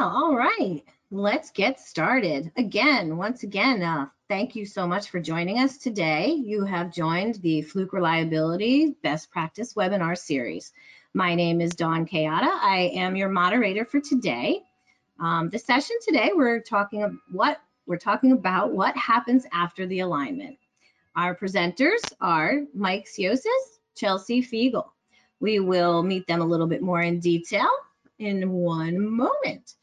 All right, let's get started. Again, once again, uh, thank you so much for joining us today. You have joined the Fluke Reliability Best Practice webinar series. My name is Dawn Kayada. I am your moderator for today. Um, the session today, we're talking what we're talking about what happens after the alignment. Our presenters are Mike Siosis, Chelsea Fiegel. We will meet them a little bit more in detail in one moment.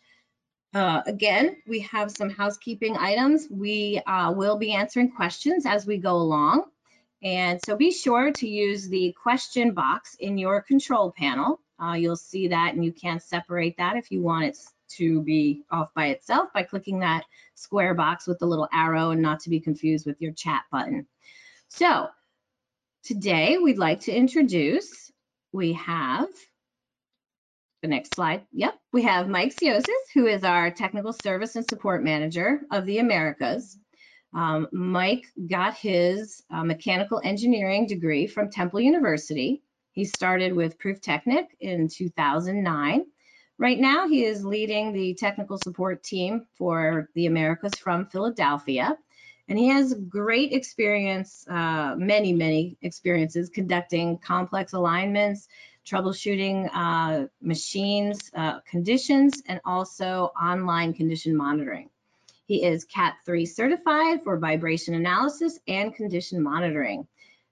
Uh, again, we have some housekeeping items. We uh, will be answering questions as we go along. And so be sure to use the question box in your control panel. Uh, you'll see that and you can separate that if you want it to be off by itself by clicking that square box with the little arrow and not to be confused with your chat button. So today we'd like to introduce, we have the next slide. Yep, we have Mike Siosis, who is our Technical Service and Support Manager of the Americas. Um, Mike got his uh, mechanical engineering degree from Temple University. He started with Pruftechnik in 2009. Right now, he is leading the technical support team for the Americas from Philadelphia. And he has great experience, uh, many, many experiences conducting complex alignments, troubleshooting uh, machines uh, conditions, and also online condition monitoring. He is CAT 3 certified for vibration analysis and condition monitoring.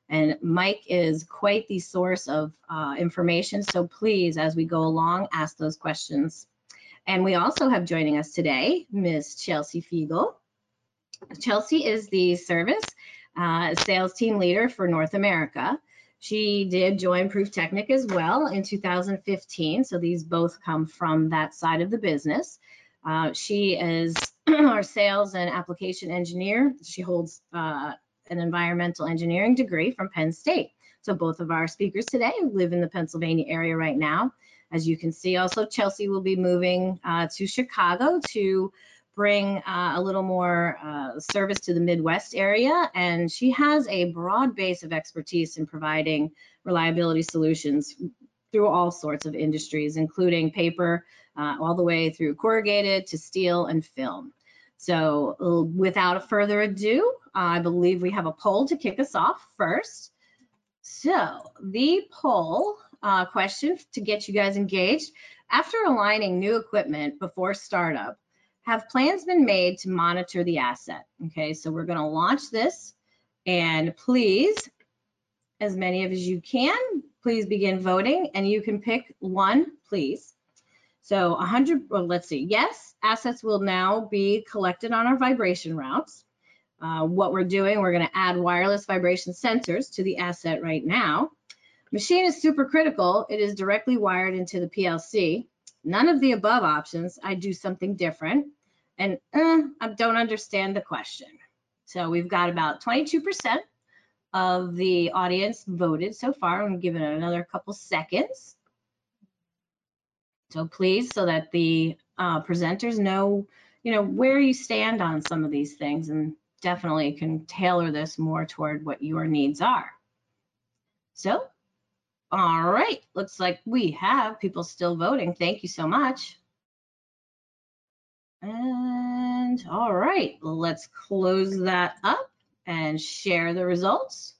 And Mike is quite the source of uh, information, so please, as we go along, ask those questions. And we also have joining us today, Ms. Chelsea Fiegel. Chelsea is the service uh, sales team leader for North America. She did join Pruftechnik as well in 2015, so these both come from that side of the business. Uh, she is our sales and application engineer. She holds uh, an environmental engineering degree from Penn State. So both of our speakers today live in the Pennsylvania area right now. As you can see, also Chelsea will be moving uh, to Chicago to bring uh, a little more uh, service to the Midwest area. And she has a broad base of expertise in providing reliability solutions through all sorts of industries, including paper, uh, all the way through corrugated to steel and film. So uh, without further ado, I believe we have a poll to kick us off first. So the poll uh, question to get you guys engaged, after aligning new equipment before startup, have plans been made to monitor the asset? Okay, so we're gonna launch this and please, as many of as you can, please begin voting and you can pick one, please. So 100, well, let's see, yes, assets will now be collected on our vibration routes. Uh, what we're doing, we're gonna add wireless vibration sensors to the asset right now. Machine is super critical. It is directly wired into the PLC none of the above options, I do something different. And uh, I don't understand the question. So we've got about 22% of the audience voted so far. I'm giving it another couple seconds. So please, so that the uh, presenters know, you know, where you stand on some of these things and definitely can tailor this more toward what your needs are. So all right, looks like we have people still voting. Thank you so much. And all right, let's close that up and share the results.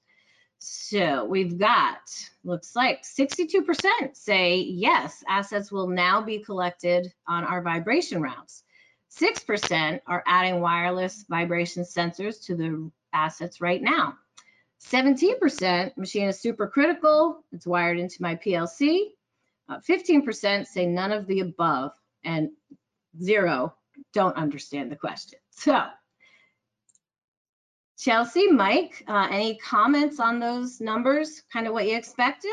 So we've got, looks like 62% say yes, assets will now be collected on our vibration routes. 6% are adding wireless vibration sensors to the assets right now. 17% machine is super critical. It's wired into my PLC. 15% uh, say none of the above and zero don't understand the question. So Chelsea, Mike, uh, any comments on those numbers? Kind of what you expected?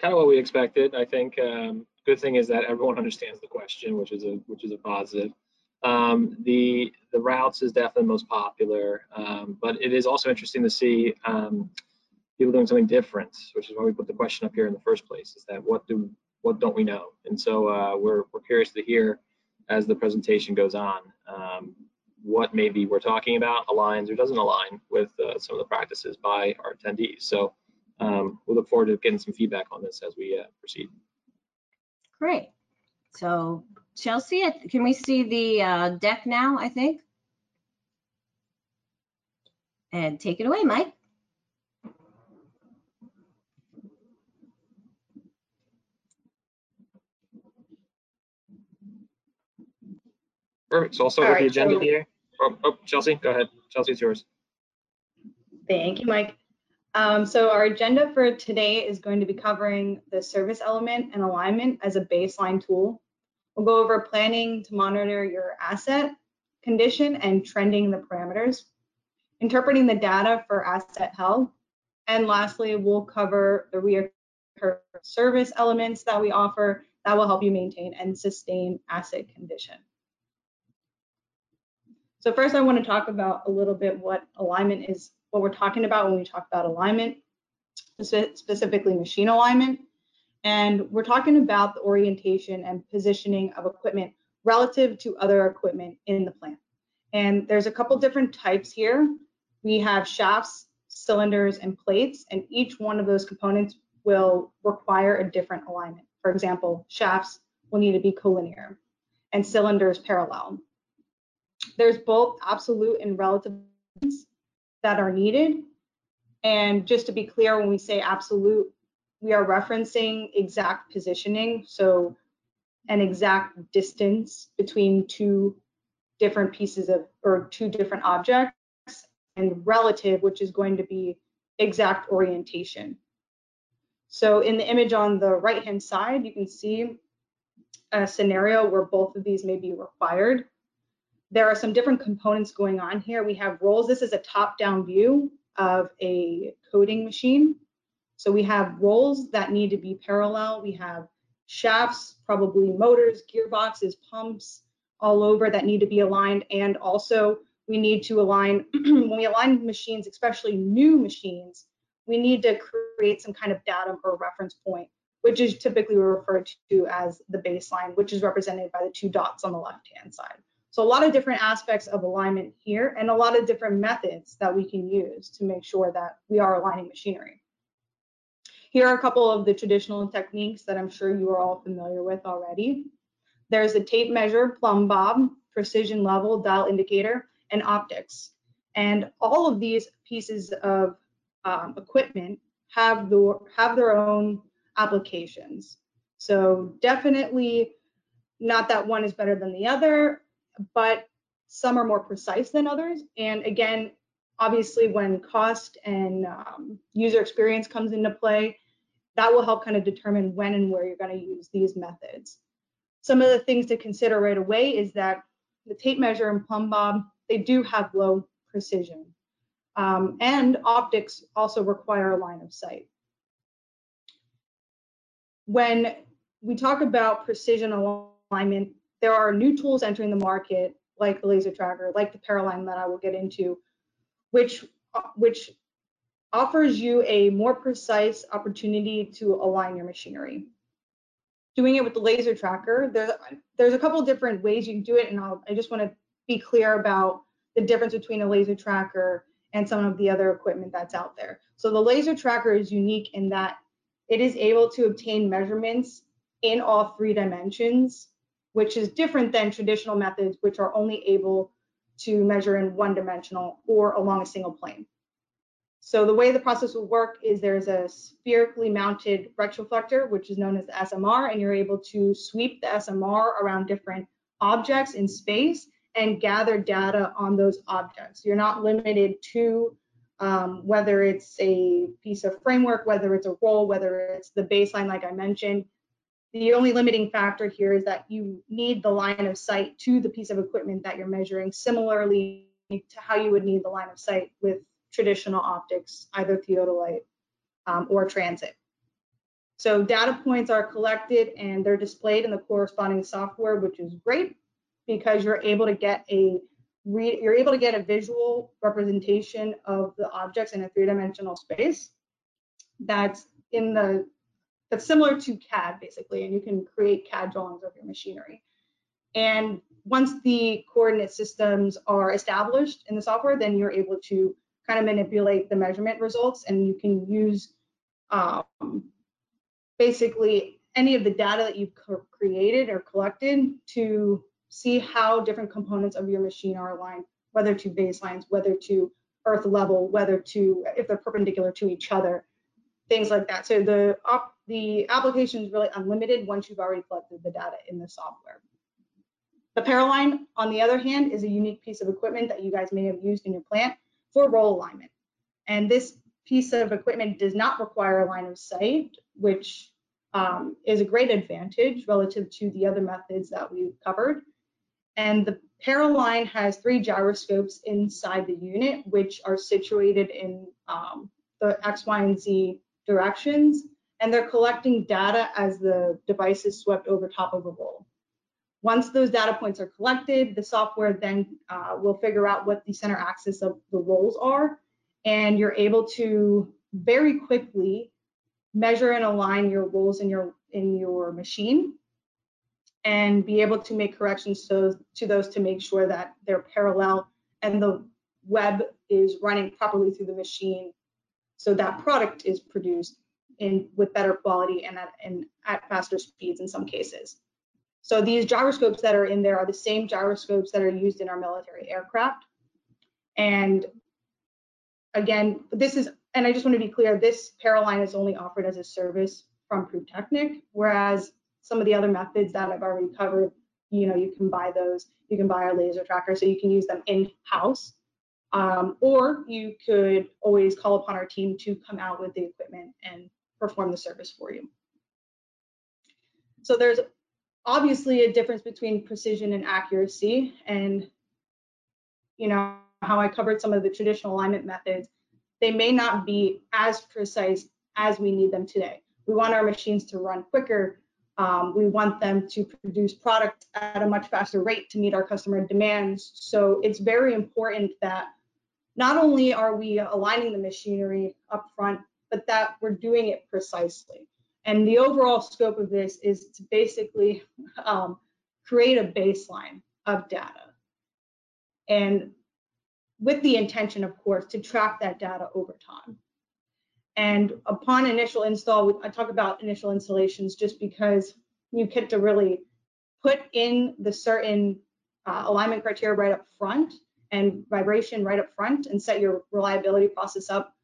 Kind of what we expected. I think um, good thing is that everyone understands the question, which is a which is a positive. Um, the the routes is definitely the most popular, um, but it is also interesting to see um, people doing something different, which is why we put the question up here in the first place. Is that what do what don't we know? And so uh, we're we're curious to hear as the presentation goes on um, what maybe we're talking about aligns or doesn't align with uh, some of the practices by our attendees. So um, we look forward to getting some feedback on this as we uh, proceed. Great. So Chelsea, can we see the uh, deck now, I think? And take it away, Mike. Perfect. So I'll start All with the agenda so- here. Oh, oh, Chelsea, go ahead. Chelsea, it's yours. Thank you, Mike. Um, so our agenda for today is going to be covering the service element and alignment as a baseline tool. We'll go over planning to monitor your asset condition and trending the parameters, interpreting the data for asset health, and lastly, we'll cover the reoccurring service elements that we offer that will help you maintain and sustain asset condition. So first I want to talk about a little bit what alignment is, what we're talking about when we talk about alignment, specifically machine alignment. And we're talking about the orientation and positioning of equipment relative to other equipment in the plant. And there's a couple different types here. We have shafts, cylinders, and plates, and each one of those components will require a different alignment. For example, shafts will need to be collinear and cylinders parallel there's both absolute and relative that are needed. And just to be clear, when we say absolute, we are referencing exact positioning. So an exact distance between two different pieces of, or two different objects and relative, which is going to be exact orientation. So in the image on the right-hand side, you can see a scenario where both of these may be required there are some different components going on here. We have rolls. This is a top-down view of a coating machine. So we have rolls that need to be parallel. We have shafts, probably motors, gearboxes, pumps all over that need to be aligned. And also we need to align, when we align machines, especially new machines, we need to create some kind of datum or reference point, which is typically referred to as the baseline, which is represented by the two dots on the left-hand side. So a lot of different aspects of alignment here and a lot of different methods that we can use to make sure that we are aligning machinery. Here are a couple of the traditional techniques that I'm sure you are all familiar with already. There's a tape measure, plumb bob, precision level, dial indicator, and optics. And all of these pieces of um, equipment have, the, have their own applications. So definitely not that one is better than the other but some are more precise than others. And again, obviously when cost and um, user experience comes into play, that will help kind of determine when and where you're going to use these methods. Some of the things to consider right away is that the tape measure and plumb bob, they do have low precision. Um, and optics also require a line of sight. When we talk about precision alignment, there are new tools entering the market, like the laser tracker, like the Paralign that I will get into, which which offers you a more precise opportunity to align your machinery. Doing it with the laser tracker, there's there's a couple different ways you can do it, and I'll, I just want to be clear about the difference between a laser tracker and some of the other equipment that's out there. So the laser tracker is unique in that it is able to obtain measurements in all three dimensions which is different than traditional methods, which are only able to measure in one dimensional or along a single plane. So the way the process will work is there's a spherically mounted retroflector, which is known as the SMR, and you're able to sweep the SMR around different objects in space and gather data on those objects. You're not limited to um, whether it's a piece of framework, whether it's a roll, whether it's the baseline, like I mentioned, the only limiting factor here is that you need the line of sight to the piece of equipment that you're measuring, similarly to how you would need the line of sight with traditional optics, either theodolite um, or transit. So data points are collected and they're displayed in the corresponding software, which is great because you're able to get a you're able to get a visual representation of the objects in a three-dimensional space that's in the that's similar to CAD basically, and you can create CAD drawings of your machinery. And once the coordinate systems are established in the software, then you're able to kind of manipulate the measurement results and you can use um, basically any of the data that you've created or collected to see how different components of your machine are aligned, whether to baselines, whether to earth level, whether to, if they're perpendicular to each other, things like that. So the, op, the application is really unlimited once you've already collected the data in the software. The Paralign, on the other hand, is a unique piece of equipment that you guys may have used in your plant for roll alignment. And this piece of equipment does not require a line of sight, which um, is a great advantage relative to the other methods that we've covered. And the Paralign has three gyroscopes inside the unit, which are situated in um, the X, Y, and Z directions, and they're collecting data as the device is swept over top of a roll. Once those data points are collected, the software then uh, will figure out what the center axis of the rolls are, and you're able to very quickly measure and align your rolls in your in your machine and be able to make corrections to, to those to make sure that they're parallel and the web is running properly through the machine so that product is produced in with better quality and at, and at faster speeds in some cases. So these gyroscopes that are in there are the same gyroscopes that are used in our military aircraft. And again, this is, and I just want to be clear, this Paralign is only offered as a service from Prüftechnik, whereas some of the other methods that I've already covered, you know, you can buy those, you can buy our laser tracker so you can use them in-house. Um, or you could always call upon our team to come out with the equipment and perform the service for you. So there's obviously a difference between precision and accuracy and you know how I covered some of the traditional alignment methods, they may not be as precise as we need them today. We want our machines to run quicker. Um, we want them to produce product at a much faster rate to meet our customer demands. So it's very important that not only are we aligning the machinery up front, but that we're doing it precisely. And the overall scope of this is to basically um, create a baseline of data. And with the intention, of course, to track that data over time. And upon initial install, I talk about initial installations just because you get to really put in the certain uh, alignment criteria right up front and vibration right up front and set your reliability process up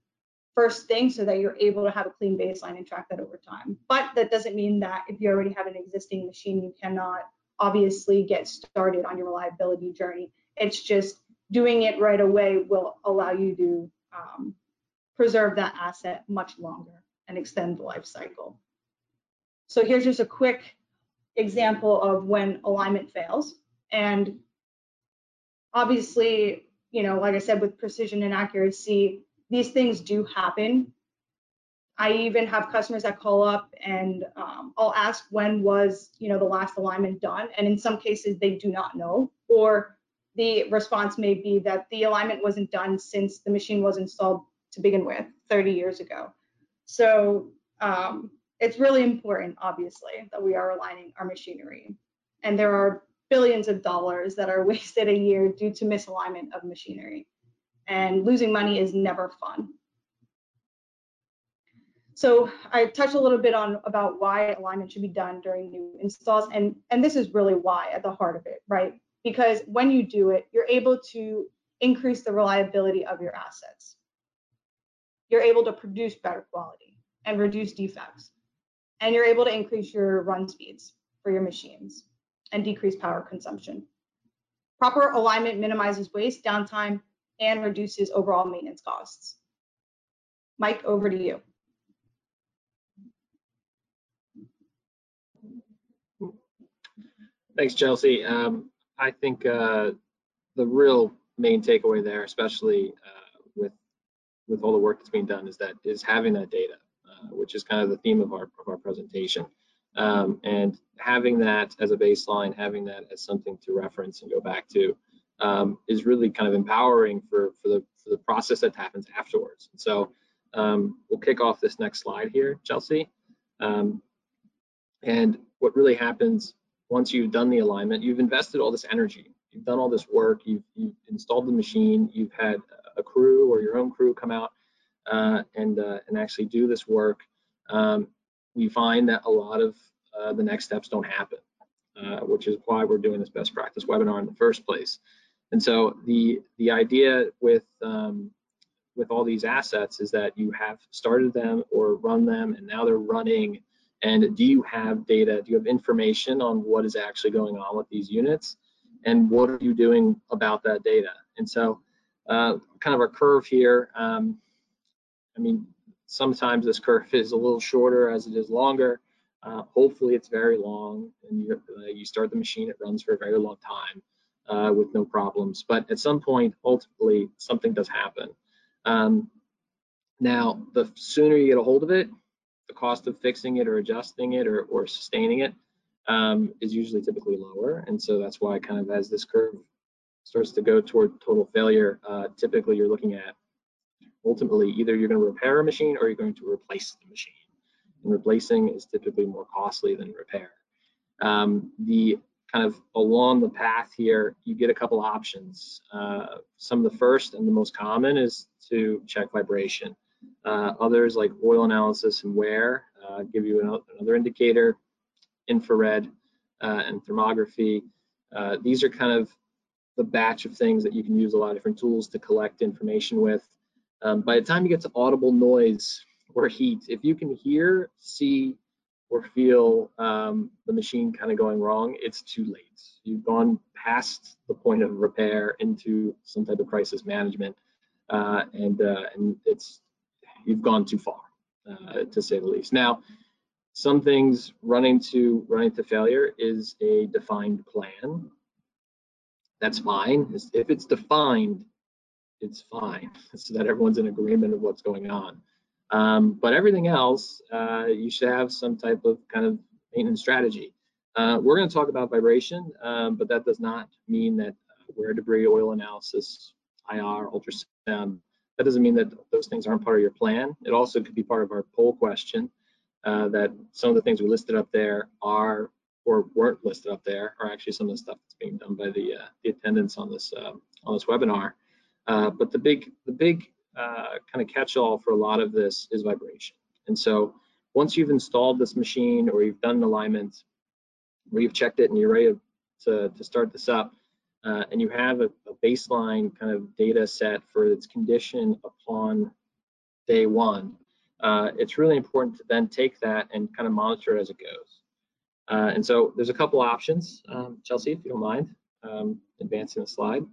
first thing so that you're able to have a clean baseline and track that over time. But that doesn't mean that if you already have an existing machine, you cannot obviously get started on your reliability journey. It's just doing it right away will allow you to um, preserve that asset much longer and extend the life cycle. So here's just a quick example of when alignment fails. And obviously, you know, like I said, with precision and accuracy, these things do happen. I even have customers that call up and um, I'll ask when was, you know, the last alignment done. And in some cases they do not know, or the response may be that the alignment wasn't done since the machine was installed to begin with 30 years ago. So um, it's really important, obviously, that we are aligning our machinery. And there are billions of dollars that are wasted a year due to misalignment of machinery. And losing money is never fun. So I touched a little bit on about why alignment should be done during new installs, and and this is really why at the heart of it, right? Because when you do it, you're able to increase the reliability of your assets. You're able to produce better quality and reduce defects, and you're able to increase your run speeds for your machines and decrease power consumption. Proper alignment minimizes waste, downtime, and reduces overall maintenance costs. Mike, over to you. Thanks, Chelsea. Um, I think uh, the real main takeaway there, especially uh, with with all the work that's being done, is that is having that data, uh, which is kind of the theme of our of our presentation, um, and having that as a baseline, having that as something to reference and go back to, um, is really kind of empowering for for the for the process that happens afterwards. And so um, we'll kick off this next slide here, Chelsea. Um, and what really happens once you've done the alignment, you've invested all this energy, you've done all this work, you've, you've installed the machine, you've had a crew or your own crew come out uh, and uh, and actually do this work. Um, we find that a lot of uh, the next steps don't happen, uh, which is why we're doing this best practice webinar in the first place. And so the the idea with um, with all these assets is that you have started them or run them and now they're running. And do you have data do you have information on what is actually going on with these units? And what are you doing about that data? And so uh, kind of a curve here um, i mean sometimes this curve is a little shorter as it is longer. Uh, hopefully it's very long and you, uh, you start the machine it runs for a very long time uh, with no problems. But at some point ultimately something does happen. Um, now, the sooner you get a hold of it, the cost of fixing it or adjusting it or, or sustaining it um, is usually typically lower. And so that's why kind of as this curve starts to go toward total failure, uh, typically you're looking at ultimately either you're going to repair a machine or you're going to replace the machine. And replacing is typically more costly than repair. Um, the kind of along the path here, you get a couple options. Uh, some of the first and the most common is to check vibration. Uh, others like oil analysis and wear uh, give you another indicator, infrared uh, and thermography. Uh, these are kind of the batch of things that you can use a lot of different tools to collect information with. Um, by the time you get to audible noise or heat, if you can hear, see, or feel um, the machine kind of going wrong, it's too late. You've gone past the point of repair into some type of crisis management, uh, and uh, and it's you've gone too far, uh, to say the least. Now, some things running to running to failure is a defined plan. That's fine. If it's defined, it's fine, so that everyone's in agreement of what's going on. Um, but everything else, uh, you should have some type of kind of maintenance strategy. Uh, we're going to talk about vibration, um, but that does not mean that uh, wear debris, oil analysis, IR, ultrasound, that doesn't mean that those things aren't part of your plan. It also could be part of our poll question uh, that some of the things we listed up there are or weren't listed up there are actually some of the stuff that's being done by the uh, the attendants on this uh, on this webinar. Uh, but the big the big uh, kind of catch-all for a lot of this is vibration. And so once you've installed this machine or you've done an alignment or you've checked it and you're ready to, to start this up, uh, and you have a, a, baseline kind of data set for its condition upon day one, uh, it's really important to then take that and kind of monitor it as it goes. Uh, and so there's a couple options, um, Chelsea, if you don't mind um, advancing the slide.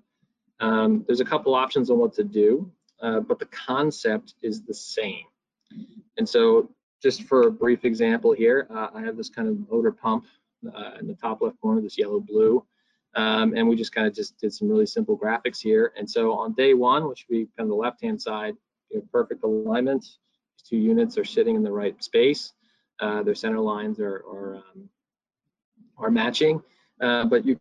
Um, there's a couple options on what to do. Uh, but the concept is the same. And so just for a brief example here, uh, I have this kind of motor pump uh, in the top left corner, this yellow blue. Um, and we just kind of just did some really simple graphics here. And so on day one, which would be kind of the left-hand side, you have perfect alignment. These two units are sitting in the right space. Uh, their center lines are, are, um, are matching, uh, but you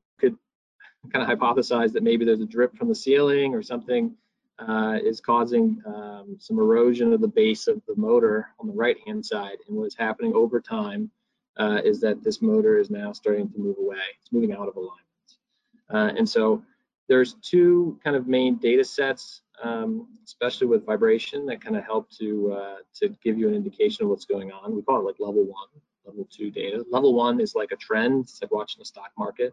kind of hypothesize that maybe there's a drip from the ceiling or something uh, is causing um, some erosion of the base of the motor on the right hand side. And what's happening over time uh, is that this motor is now starting to move away. It's moving out of alignment. Uh, and so there's two kind of main data sets, um, especially with vibration, that kind of help to uh, to give you an indication of what's going on. We call it like level one, level two data. Level one is like a trend. It's like watching the stock market,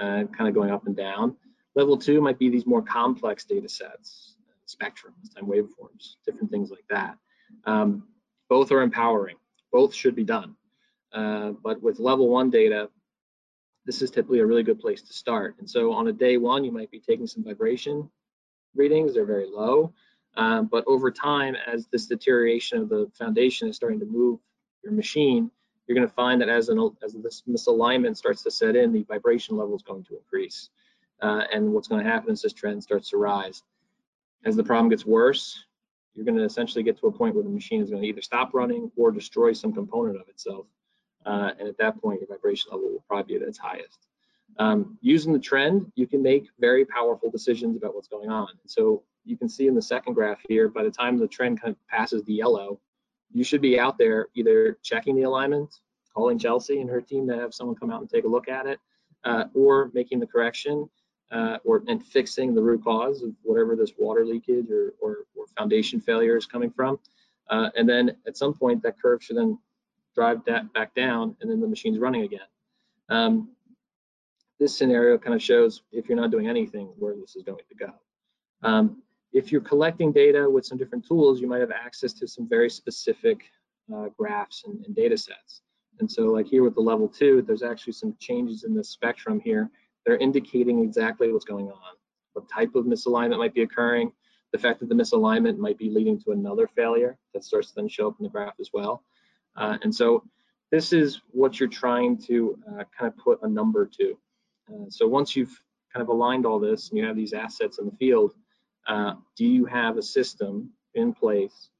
uh, kind of going up and down. Level two might be these more complex data sets, spectrums, time waveforms, different things like that. Um, both are empowering. Both should be done. Uh, but with level one data, this is typically a really good place to start. And so on a day one, you might be taking some vibration readings. They're very low. Um, but over time, as this deterioration of the foundation is starting to move your machine, you're going to find that as, an, as this misalignment starts to set in, the vibration level is going to increase. Uh, and what's going to happen is this trend starts to rise. As the problem gets worse, you're going to essentially get to a point where the machine is going to either stop running or destroy some component of itself. Uh, and at that point, your vibration level will probably be at its highest. Um, using the trend, you can make very powerful decisions about what's going on. So you can see in the second graph here, by the time the trend kind of passes the yellow, you should be out there either checking the alignment, calling Chelsea and her team to have someone come out and take a look at it, uh, or making the correction uh, or and fixing the root cause of whatever this water leakage or, or, or foundation failure is coming from. Uh, and then at some point that curve should then drive that back down, and then the machine's running again. Um, this scenario kind of shows if you're not doing anything where this is going to go. Um, if you're collecting data with some different tools, you might have access to some very specific uh, graphs and, and, data sets. And so like here with the level two, there's actually some changes in the spectrum here that are indicating exactly what's going on. What type of misalignment might be occurring, the fact that the misalignment might be leading to another failure that starts to then show up in the graph as well. Uh, and so this is what you're trying to uh, kind of put a number to. Uh, so once you've kind of aligned all this and you have these assets in the field, uh, do you have a system in place,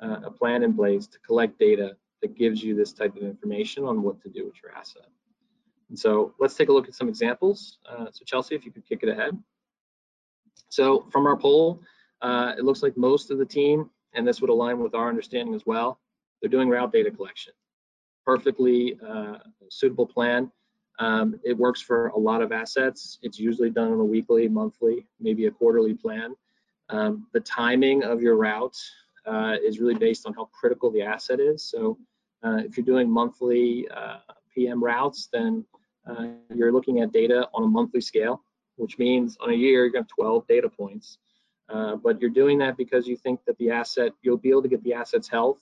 uh, a plan in place to collect data that gives you this type of information on what to do with your asset? And so let's take a look at some examples. Uh, so Chelsea, if you could kick it ahead. So from our poll, uh, it looks like most of the team, and this would align with our understanding as well, they're doing route data collection. Perfectly uh, suitable plan. Um, it works for a lot of assets. It's usually done on a weekly, monthly, maybe a quarterly plan. Um, the timing of your route uh, is really based on how critical the asset is. So uh, if you're doing monthly uh, PM routes, then uh, you're looking at data on a monthly scale, which means on a year, to have 12 data points. Uh, but you're doing that because you think that the asset, you'll be able to get the asset's health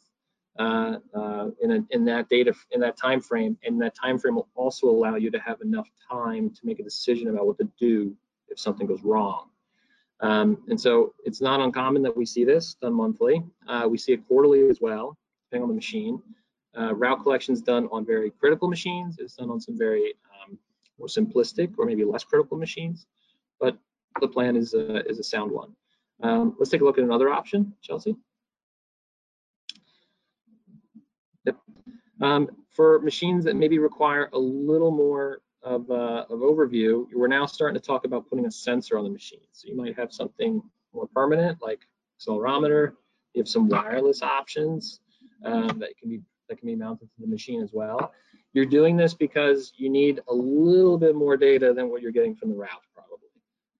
uh, uh, in, a, in that data in that time frame, and that time frame will also allow you to have enough time to make a decision about what to do if something goes wrong. Um, and so it's not uncommon that we see this done monthly. Uh, we see it quarterly as well, depending on the machine. Uh, route collection is done on very critical machines. It's done on some very um, more simplistic or maybe less critical machines, but the plan is a, is a sound one. Um, let's take a look at another option, Chelsea. Yep. Um, for machines that maybe require a little more of, uh, of overview, we're now starting to talk about putting a sensor on the machine. So you might have something more permanent like accelerometer. You have some wireless options um, that can be that can be mounted to the machine as well. You're doing this because you need a little bit more data than what you're getting from the route, probably.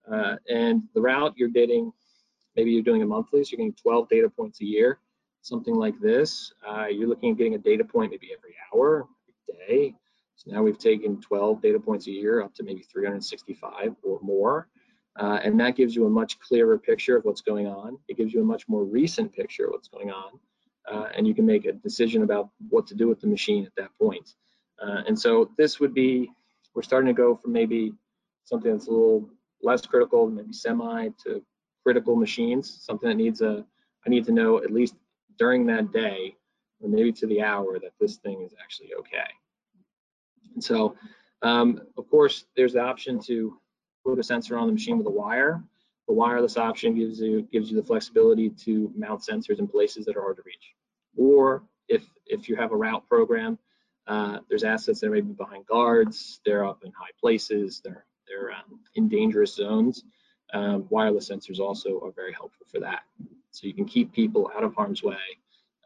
Uh, and the route you're getting, maybe you're doing a monthly, so you're getting 12 data points a year something like this, uh, you're looking at getting a data point maybe every hour, every day. So now we've taken 12 data points a year up to maybe 365 or more. Uh, and that gives you a much clearer picture of what's going on. It gives you a much more recent picture of what's going on. Uh, and you can make a decision about what to do with the machine at that point. Uh, and so this would be, we're starting to go from maybe something that's a little less critical, maybe semi to critical machines, something that needs a, I need to know at least during that day or maybe to the hour that this thing is actually okay. And so, um, of course, there's the option to put a sensor on the machine with a wire. The wireless option gives you gives you the flexibility to mount sensors in places that are hard to reach. Or if if you have a route program, uh, there's assets that may be behind guards, they're up in high places, they're they're um, in dangerous zones. Um, wireless sensors also are very helpful for that. So you can keep people out of harm's way,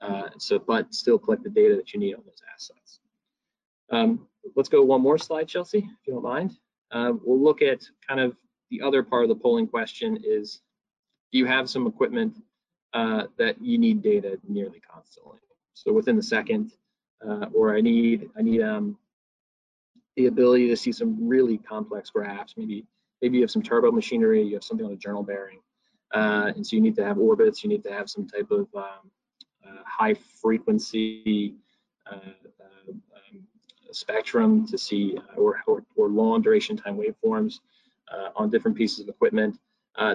uh, so but still collect the data that you need on those assets. Um, let's go one more slide, Chelsea, if you don't mind. Uh, we'll look at kind of the other part of the polling question is, do you have some equipment uh, that you need data nearly constantly? So within the second, uh, or I need I need um, the ability to see some really complex graphs. Maybe maybe you have some turbo machinery, you have something on a journal bearing, uh, and so you need to have orbits, you need to have some type of um, uh, high frequency uh, spectrum to see or, or, or, long duration time waveforms on different pieces of equipment.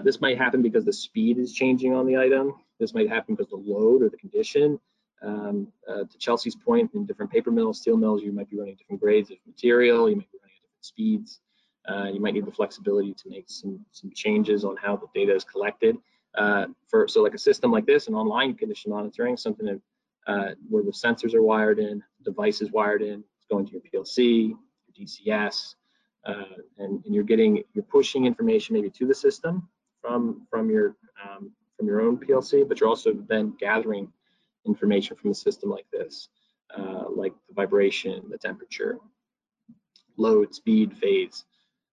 this might happen because the speed is changing on the item. This might happen because the load or the condition. Um, uh, to Chelsea's point, in different paper mills, steel mills, you might be running different grades of material, you might be running at different speeds. Uh, you might need the flexibility to make some, some changes on how the data is collected. Uh, for So like a system like this, an online condition monitoring, something that, uh, where the sensors are wired in, the device is wired in, going to your PLC, your DCS, uh, and, and, you're getting, you're pushing information maybe to the system from, from, your, um, from your own PLC, but you're also then gathering information from a system like this, uh, like the vibration, the temperature, load, speed, phase,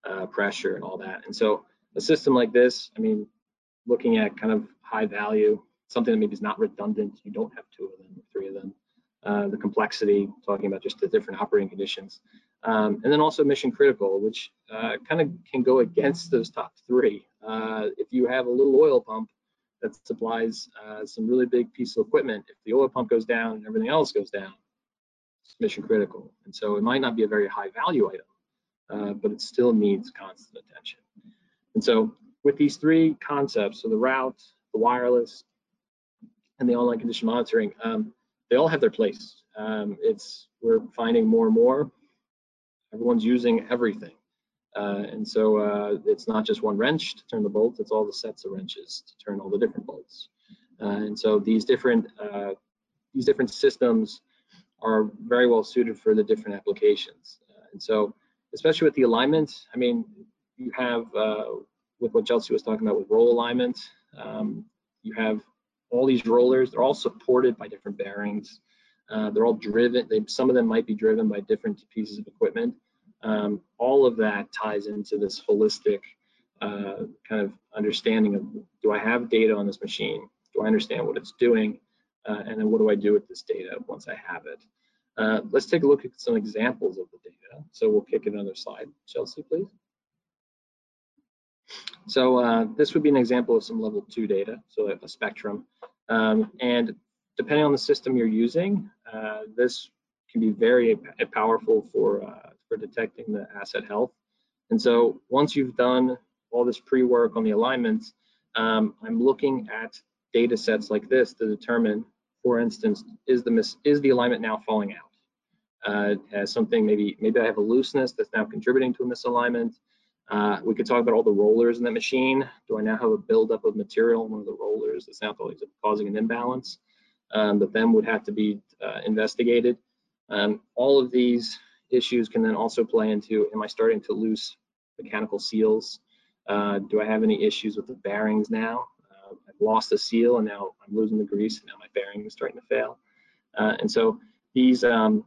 uh, pressure and all that. And so a system like this, I mean, looking at kind of high value, something that maybe is not redundant, you don't have two of them, three of them, uh, the complexity, talking about just the different operating conditions. Um, and then also mission critical, which uh, kind of can go against those top three. Uh, if you have a little oil pump that supplies uh, some really big piece of equipment, if the oil pump goes down and everything else goes down, it's mission critical. And so it might not be a very high value item, uh, but it still needs constant attention. And so with these three concepts, so the route, the wireless, and the online condition monitoring, um, they all have their place. Um, it's we're finding more and more everyone's using everything. Uh, and so uh, it's not just one wrench to turn the bolt, it's all the sets of wrenches to turn all the different bolts. Uh, and so these different uh, these different systems are very well suited for the different applications. Uh, and so especially with the alignment, I mean, you have uh, with what Chelsea was talking about with roll alignment, um, you have all these rollers, they're all supported by different bearings. Uh, they're all driven, they, some of them might be driven by different pieces of equipment. Um, all of that ties into this holistic uh, kind of understanding of, do I have data on this machine? Do I understand what it's doing? Uh, and then what do I do with this data once I have it? Uh, let's take a look at some examples of the data. So we'll kick another slide. Chelsea, please. So uh, this would be an example of some level two data, so a, spectrum. Um, and depending on the system you're using, uh, this can be very powerful for, uh, for detecting the asset health. And so once you've done all this pre-work on the alignments, um, I'm looking at data sets like this to determine, for instance, is the is the alignment now falling out? Uh, something maybe maybe I have a looseness that's now contributing to a misalignment. Uh, we could talk about all the rollers in that machine. Do I now have a buildup of material in one of the rollers that's now causing an imbalance? um, that then would have to be uh, investigated. Um, all of these issues can then also play into, am I starting to lose mechanical seals? Uh, do I have any issues with the bearings now? Uh, I've lost a seal and now I'm losing the grease and now my bearing is starting to fail. Uh, and so these, um,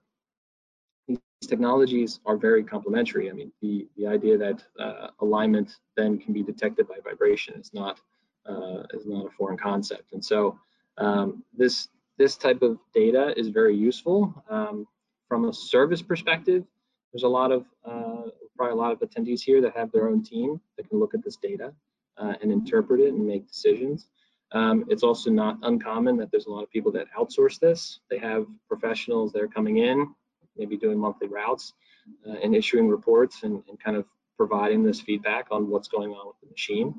technologies are very complementary. I mean, the, the idea that uh, alignment then can be detected by vibration is not, uh, is not a foreign concept. And so um, this, this type of data is very useful. Um, from a service perspective, there's a lot of, uh, probably a lot of attendees here that have their own team that can look at this data uh, and interpret it and make decisions. Um, it's also not uncommon that there's a lot of people that outsource this. They have professionals that are coming in, maybe doing monthly routes uh, and issuing reports and, and, kind of providing this feedback on what's going on with the machine.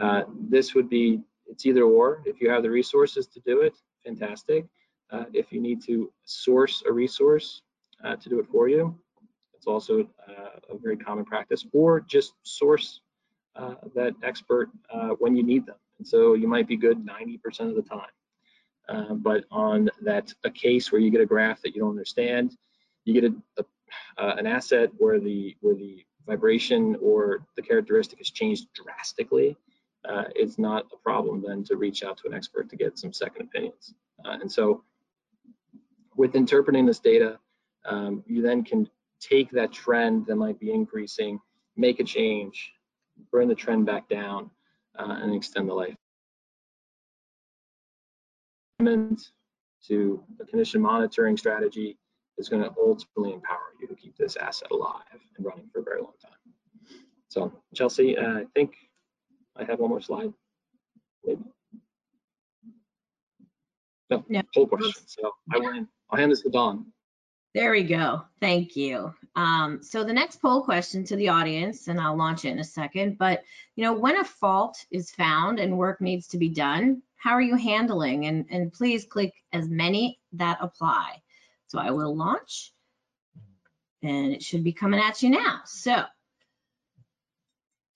Uh, this would be it's either or. If you have the resources to do it, fantastic. Uh, if you need to source a resource uh, to do it for you, it's also uh, a very common practice. Or just source uh, that expert when you need them. And so you might be good 90% of the time. Uh, but on that a case where you get a graph that you don't understand, you get a, a an asset where the where the vibration or the characteristic has changed drastically uh, it's not a problem then to reach out to an expert to get some second opinions. Uh, and so with interpreting this data, um, you then can take that trend that might be increasing, make a change, bring the trend back down, uh, and extend the life. To a condition monitoring strategy is going to ultimately empower you to keep this asset alive and running for a very long time. So Chelsea, uh, I think I have one more slide. Maybe. No, No. whole question. So I win. I'll hand this to Dawn. There we go. Thank you. Um, so the next poll question to the audience, and I'll launch it in a second, but you know, when a fault is found and work needs to be done, how are you handling? And, and please click as many that apply. So I will launch and it should be coming at you now. So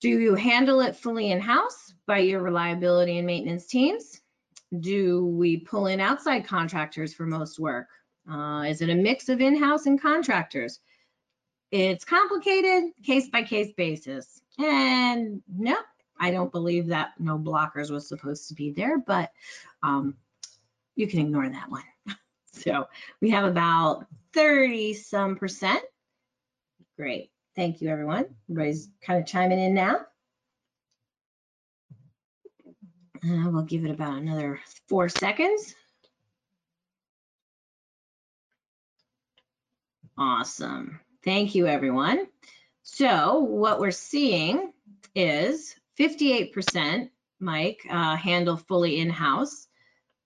do you handle it fully in-house by your reliability and maintenance teams? Do we pull in outside contractors for most work? Uh, is it a mix of in-house and contractors? It's complicated, case by case basis. And no, I don't believe that no blockers was supposed to be there, but um, you can ignore that one. So we have about 30 some percent. Great. Thank you, everyone. Everybody's kind of chiming in now. Uh, we'll give it about another four seconds. Awesome. Thank you, everyone. So what we're seeing is 58%, Mike, uh, handle fully in-house.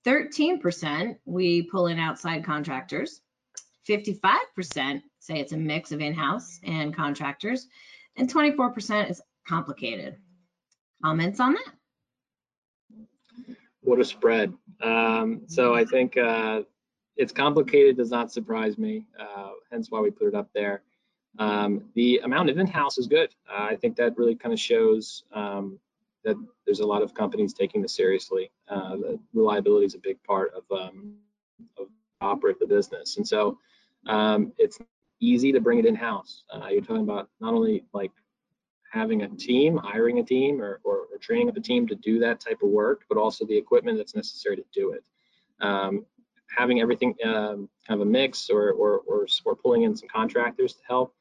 13% we pull in outside contractors. 55% say it's a mix of in-house and contractors. And 24% is complicated. Comments on that? What a spread. Um, so I think uh, it's complicated does not surprise me, uh, hence why we put it up there. Um, the amount of in-house is good. Uh, I think that really kind of shows um, that there's a lot of companies taking this seriously. Uh, reliability is a big part of, um, of operate the business, and so um, it's easy to bring it in-house. Uh, you're talking about not only like having a team, hiring a team, or, or, or, training up a team to do that type of work, but also the equipment that's necessary to do it. Um, having everything um, kind of a mix or, or, or, or pulling in some contractors to help,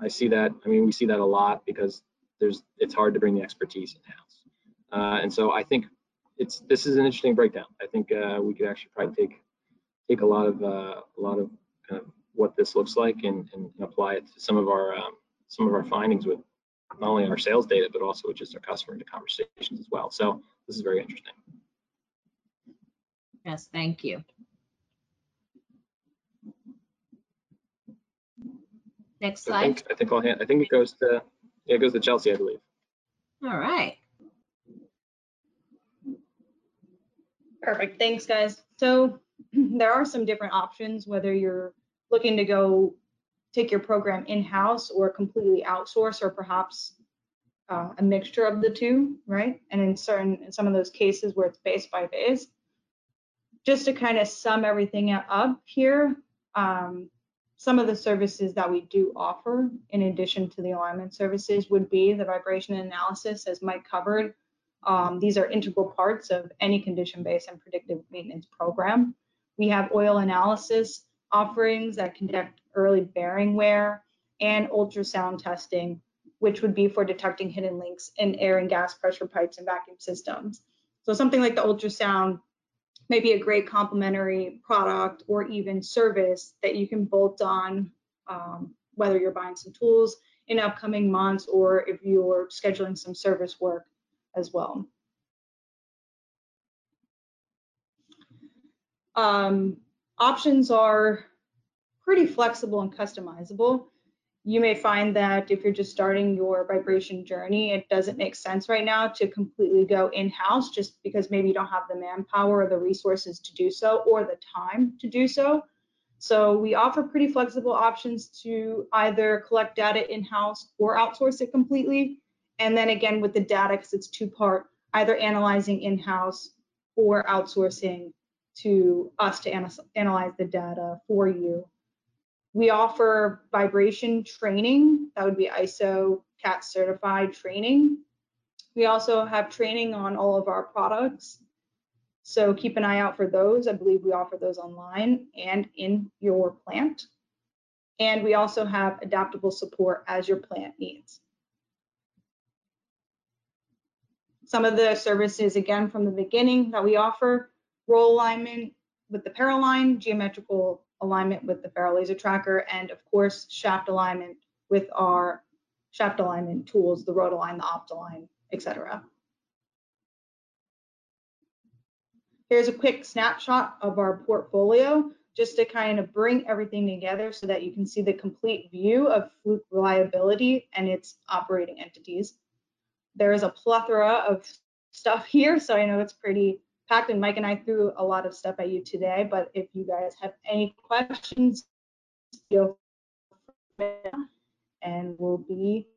I see that, I mean, we see that a lot because there's, it's hard to bring the expertise in-house. Uh, and so I think it's, this is an interesting breakdown. I think uh, we could actually probably take, take a lot of, uh, a lot of kind of what this looks like and, and apply it to some of our, um, some of our findings with not only our sales data, but also with just our customer conversations as well. So this is very interesting. Yes, thank you. Next I slide. think, I think I'll hand, I think it goes to, yeah, it goes to Chelsea, I believe. All right. Perfect. Thanks, guys. So there are some different options, whether you're looking to go take your program in-house or completely outsource or perhaps uh, a mixture of the two, right? And in certain, in some of those cases where it's base by base, just to kind of sum everything up here, um, some of the services that we do offer in addition to the alignment services would be the vibration analysis as Mike covered. Um, these are integral parts of any condition-based and predictive maintenance program. We have oil analysis offerings that conduct early bearing wear and ultrasound testing, which would be for detecting hidden leaks in air and gas pressure pipes and vacuum systems. So something like the ultrasound may be a great complementary product or even service that you can bolt on, um, whether you're buying some tools in upcoming months or if you're scheduling some service work as well. Um, options are pretty flexible and customizable. You may find that if you're just starting your vibration journey, it doesn't make sense right now to completely go in-house just because maybe you don't have the manpower or the resources to do so or the time to do so. So we offer pretty flexible options to either collect data in-house or outsource it completely. And then again, with the data, because it's two part, either analyzing in-house or outsourcing to us to analyze the data for you. We offer vibration training, that would be ISO CAT certified training. We also have training on all of our products. So keep an eye out for those. I believe we offer those online and in your plant. And we also have adaptable support as your plant needs. Some of the services, again, from the beginning that we offer, roll alignment with the Paralign, geometrical alignment with the Faro Laser Tracker, and of course, shaft alignment with our shaft alignment tools, the Rotalign, the Optalign, etc. Here's a quick snapshot of our portfolio just to kind of bring everything together so that you can see the complete view of Fluke reliability and its operating entities. There is a plethora of stuff here, so I know it's pretty packed and Mike and I threw a lot of stuff at you today, but if you guys have any questions, feel free and we'll be.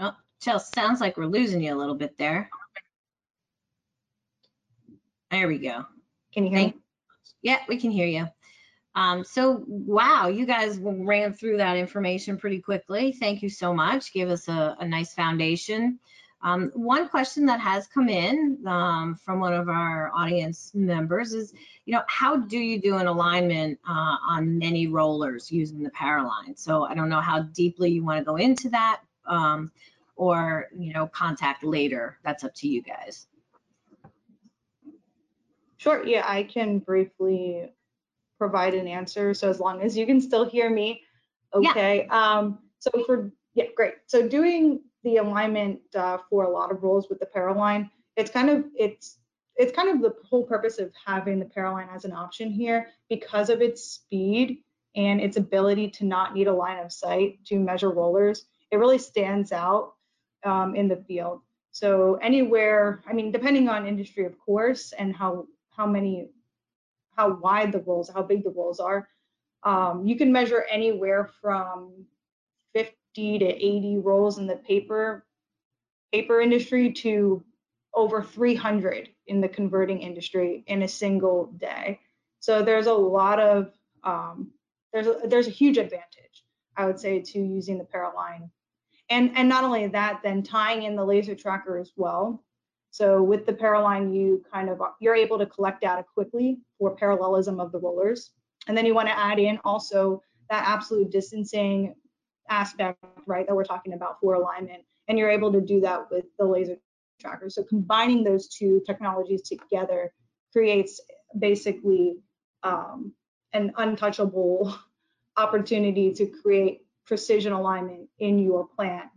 Oh, Chelsea, sounds like we're losing you a little bit there. There we go. Can you hear Thank- me? Yeah, we can hear you. Um, so, wow, you guys ran through that information pretty quickly. Thank you so much. Give us a, a nice foundation. Um, one question that has come in um, from one of our audience members is, you know, how do you do an alignment uh, on many rollers using the Paralign? So I don't know how deeply you want to go into that um, or, you know, contact later. That's up to you guys. Sure, yeah, I can briefly provide an answer. So as long as you can still hear me, Yeah. okay. Um, so for yeah, great. So doing the alignment uh, for a lot of roles with the Paralign, it's kind of it's it's kind of the whole purpose of having the Paralign as an option here because of its speed and its ability to not need a line of sight to measure rollers. It really stands out um, in the field. So anywhere, I mean, depending on industry, of course, and how how many, how wide the rolls, how big the rolls are, um, you can measure anywhere from 50 to 80 rolls in the paper paper industry to over 300 in the converting industry in a single day. So there's a lot of um, there's a, there's a huge advantage, I would say, to using the Paralign and and not only that then tying in the laser tracker as well. So with the Paralign you kind of you're able to collect data quickly for parallelism of the rollers. And then you want to add in also that absolute distancing aspect right that we're talking about for alignment and you're able to do that with the laser tracker so combining those two technologies together creates basically um, an untouchable opportunity to create precision alignment in your plant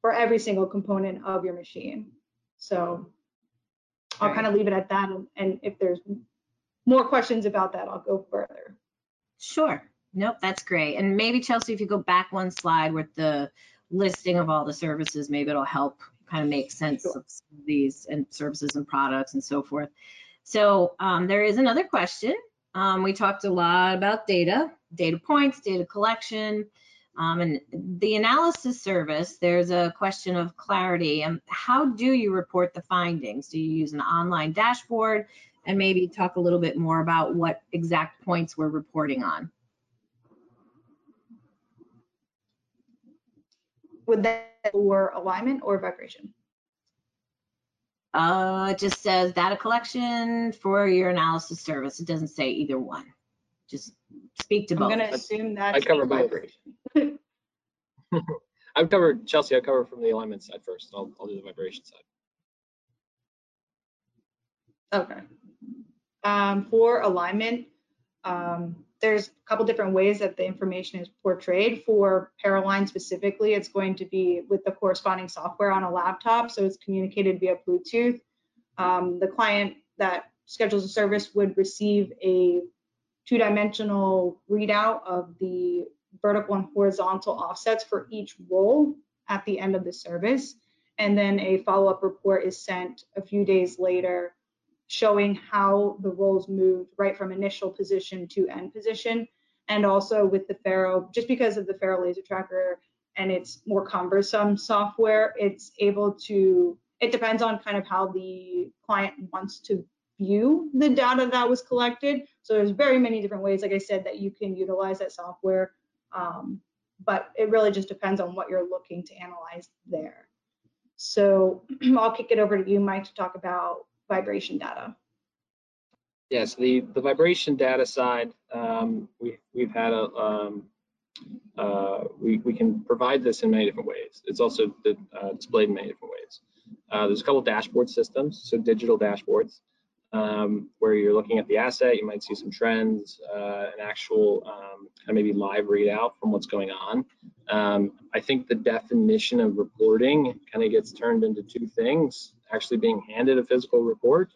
for every single component of your machine. So I'll Right. kind of leave it at that. And, and if there's more questions about that, I'll go further. Sure. Nope, that's great. And maybe Chelsea, if you go back one slide with the listing of all the services, maybe it'll help kind of make sense Sure. of these and services and products and so forth. So um, there is another question. Um, we talked a lot about data, data points, data collection, um, and the analysis service. There's a question of clarity. Um, how do you report the findings? Do you use an online dashboard? And maybe talk a little bit more about what exact points we're reporting on. Would that for alignment or vibration? Uh, it just says data collection for your analysis service. It doesn't say either one. Just speak to both. I'm going to assume that I cover both. vibration. I've covered, Chelsea, I cover from the alignment side first. I'll, I'll do the vibration side. Okay. Um, for alignment, um, there's a couple different ways that the information is portrayed. For Paralign specifically, it's going to be with the corresponding software on a laptop, so it's communicated via Bluetooth. Um, the client that schedules a service would receive a two-dimensional readout of the vertical and horizontal offsets for each roll at the end of the service. And then a follow-up report is sent a few days later showing how the rolls moved right from initial position to end position. And also with the Faro, just because of the Faro laser tracker and its more cumbersome software, it's able to, it depends on kind of how the client wants to view the data that was collected. So there's very many different ways, like I said, that you can utilize that software. Um, but it really just depends on what you're looking to analyze there. So I'll kick it over to you, Mike, to talk about vibration data. Yes, the, the vibration data side, um, we, we've had a, um, uh, we, we can provide this in many different ways. It's also uh, displayed in many different ways. Uh, there's a couple dashboard systems, so digital dashboards, um, where you're looking at the asset, you might see some trends, uh, an actual um, kind of maybe live readout from what's going on. Um, I think the definition of reporting kind of gets turned into two things, actually being handed a physical report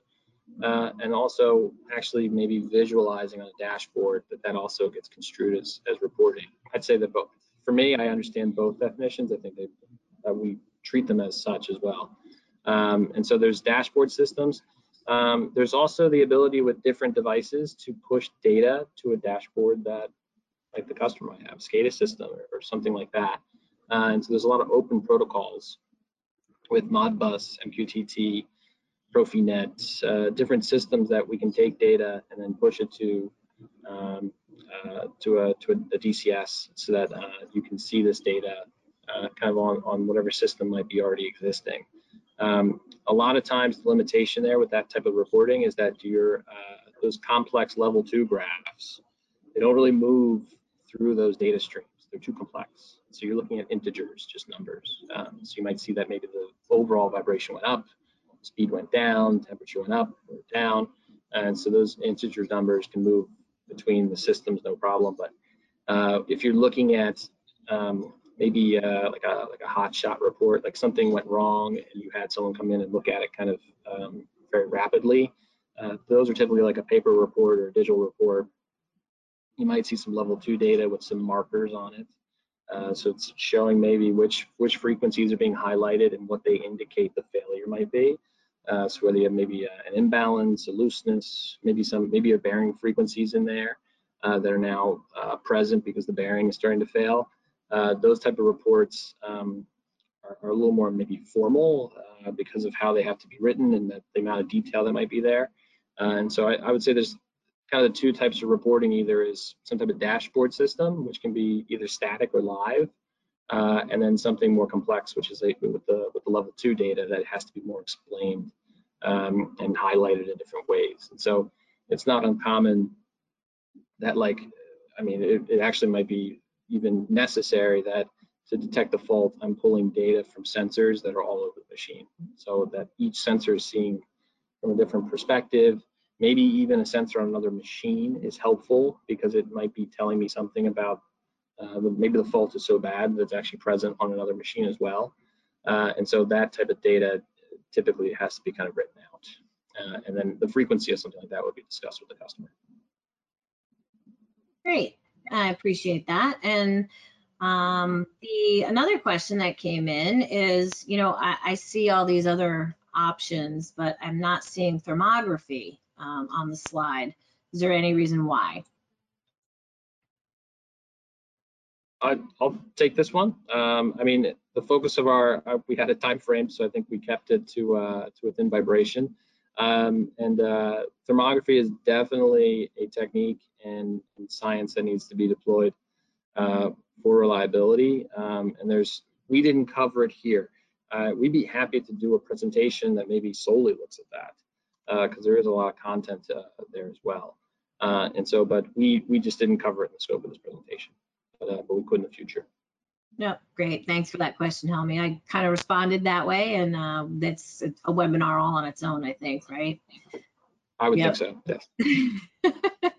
uh, and also actually maybe visualizing on a dashboard that that also gets construed as, as reporting. I'd say that both. For me, I understand both definitions. I think we treat them as such as well. Um, and so there's dashboard systems. Um, there's also the ability with different devices to push data to a dashboard that like the customer might have, SCADA system or, or something like that. Uh, and so there's a lot of open protocols with Modbus, MQTT, Profinet, uh, different systems that we can take data and then push it to um, uh, to a to a, a, DCS so that uh, you can see this data uh, kind of on, on whatever system might be already existing. Um, a lot of times the limitation there with that type of reporting is that your uh, those complex level two graphs, they don't really move through those data streams. They're too complex. So you're looking at integers, just numbers. Um, so you might see that maybe the overall vibration went up, speed went down, temperature went up or down. And so those integer numbers can move between the systems, no problem. But uh, if you're looking at um, maybe uh, like a like a hot shot report, like something went wrong and you had someone come in and look at it kind of um, very rapidly, uh, those are typically like a paper report or a digital report. You might see some level two data with some markers on it. Uh, so it's showing maybe which which frequencies are being highlighted and what they indicate the failure might be. Uh, so whether you have maybe a, an imbalance, a looseness, maybe some maybe a bearing frequencies in there uh, that are now uh, present because the bearing is starting to fail. Uh, those type of reports um, are, are, a little more maybe formal uh, because of how they have to be written and the, the amount of detail that might be there. and so I, I would say there's kind of the two types of reporting either is some type of dashboard system, which can be either static or live, uh, and then something more complex, which is a, with the with the level two data that has to be more explained um, and highlighted in different ways. And so it's not uncommon that like, I mean, it, it actually might be even necessary that to detect the fault, I'm pulling data from sensors that are all over the machine, so that each sensor is seeing from a different perspective. Maybe even a sensor on another machine is helpful because it might be telling me something about uh, maybe the fault is so bad that it's actually present on another machine as well. Uh, and so that type of data typically has to be kind of written out. Uh, and then the frequency of something like that would be discussed with the customer. Great, I appreciate that. And um, the another question that came in is, you know, I, I see all these other options, but I'm not seeing thermography um, on the slide. Is there any reason why? I, will take this one. Um, I mean, the focus of our, uh, we had a time frame, so I think we kept it to uh, to within vibration. Um, and uh, thermography is definitely a technique and, and, science that needs to be deployed uh, for reliability. Um, and there's, we didn't cover it here. Uh, we'd be happy to do a presentation that maybe solely looks at that because uh, there is a lot of content there as well. and so, but we we just didn't cover it in the scope of this presentation but, uh, but we could in the future. No, great. Thanks for that question, Helmy. I kind of responded that way, and uh, that's a webinar all on its own, I think, right? I would yep. think so.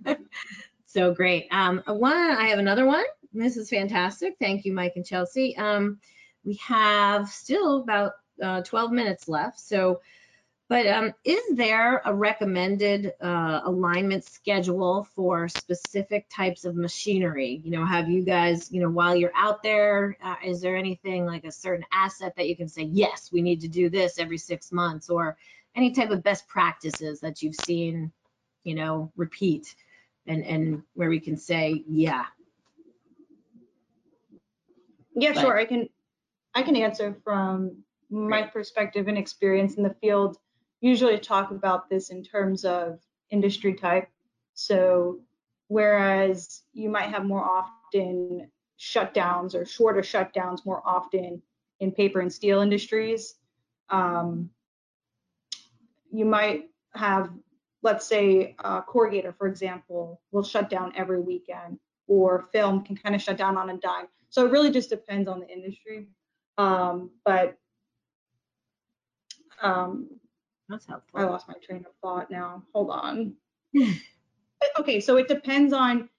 Yes. so great. Um, one, I have another one. This is fantastic. Thank you, Mike and Chelsea. Um, we have still about uh, 12 minutes left. So but um, is there a recommended uh, alignment schedule for specific types of machinery? You know, have you guys, you know, while you're out there, uh, is there anything like a certain asset that you can say, yes, we need to do this every six months, or any type of best practices that you've seen, you know, repeat, and and where we can say, yeah. Yeah, but, sure. I can I can answer from my perspective and experience in the field usually talk about this in terms of industry type. So whereas you might have more often shutdowns or shorter shutdowns more often in paper and steel industries, um, you might have, let's say, a corrugator, for example, will shut down every weekend, or film can kind of shut down on a dime. So it really just depends on the industry. Um, but um, that's helpful. I lost my train of thought now. Hold on. okay, so it depends on.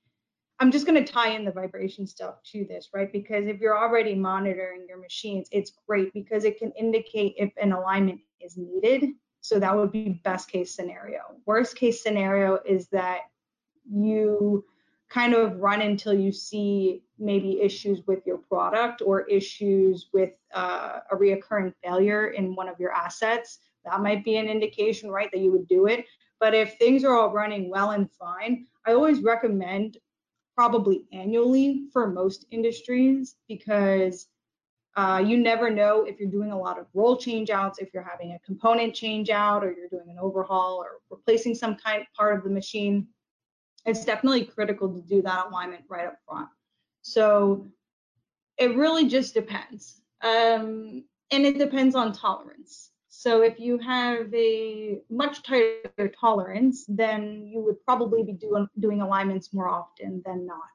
I'm just going to tie in the vibration stuff to this, right? Because if you're already monitoring your machines, it's great because it can indicate if an alignment is needed. So that would be best case scenario. Worst case scenario is that you kind of run until you see maybe issues with your product or issues with uh, a reoccurring failure in one of your assets that might be an indication, right, that you would do it. But if things are all running well and fine, I always recommend probably annually for most industries because uh, you never know if you're doing a lot of roll change outs, if you're having a component change out, or you're doing an overhaul or replacing some kind part of the machine. It's definitely critical to do that alignment right up front. So it really just depends. Um, and it depends on tolerance. So if you have a much tighter tolerance, then you would probably be doing, doing alignments more often than not.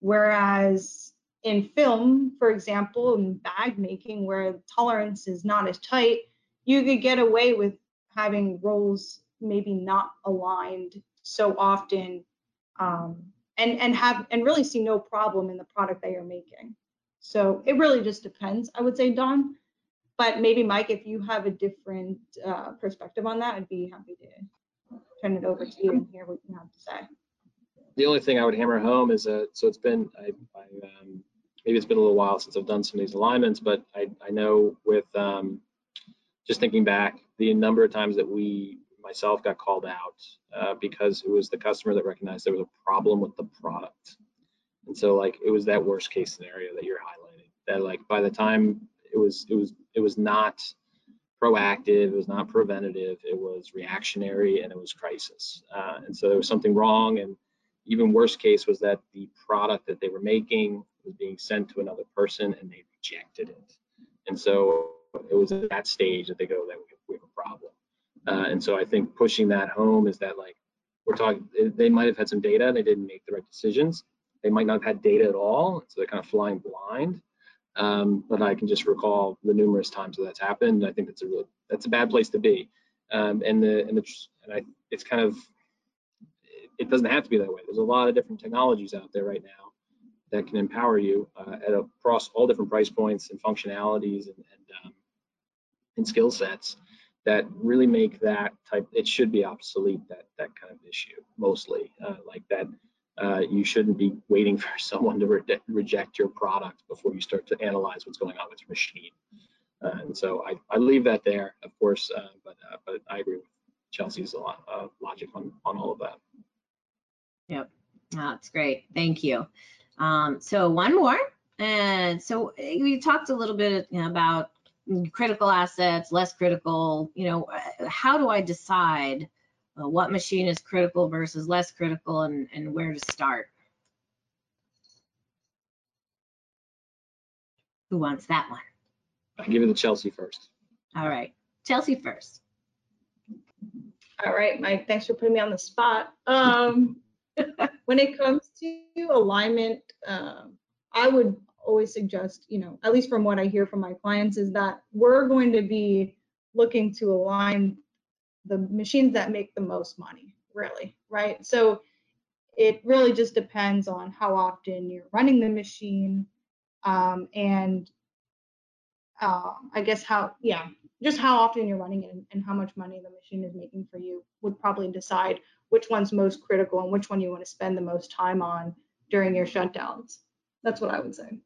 Whereas in film, for example, in bag making, where tolerance is not as tight, you could get away with having rolls maybe not aligned so often um, and and have and really see no problem in the product that you're making. So it really just depends, I would say, Dawn. But maybe Mike, if you have a different uh, perspective on that, I'd be happy to turn it over to you and hear what you have to say. The only thing I would hammer home is that so it's been I, I um, maybe it's been a little while since I've done some of these alignments, but I I know with um, just thinking back the number of times that we myself got called out uh, because it was the customer that recognized there was a problem with the product. And so like it was that worst case scenario that you're highlighting. That like by the time it was it was it was not proactive, it was not preventative, it was reactionary and it was crisis. Uh, and so there was something wrong. And even worst case was that the product that they were making was being sent to another person and they rejected it. And so it was at that stage that they go that we have a problem. Uh, and so I think pushing that home is that like we're talking, they might have had some data, they didn't make the right decisions. They might not have had data at all, so they're kind of flying blind. Um, but I can just recall the numerous times that that's happened. I think that's a really that's a bad place to be. Um, and the and the and I, it's kind of it doesn't have to be that way. There's a lot of different technologies out there right now that can empower you uh, at across all different price points and functionalities and and, um, and skill sets that really make that type it should be obsolete that that kind of issue mostly uh, like that uh, you shouldn't be waiting for someone to re reject your product before you start to analyze what's going on with your machine. Uh, and so I, I leave that there of course uh, but uh, but I agree with Chelsea's uh, logic on on all of that. Yep. That's great. Thank you. Um, so one more. And so we talked a little bit about critical assets, less critical, you know, how do I decide uh, what machine is critical versus less critical and, and where to start? Who wants that one? I'll give it to Chelsea first. All right, Chelsea first. All right, Mike, thanks for putting me on the spot. Um, when it comes to alignment, um, I would always suggest, you know, at least from what I hear from my clients, is that we're going to be looking to align the machines that make the most money, really, right? So it really just depends on how often you're running the machine um, and uh, I guess how, yeah, just how often you're running it and, and how much money the machine is making for you would probably decide which one's most critical and which one you want to spend the most time on during your shutdowns. That's what I would say.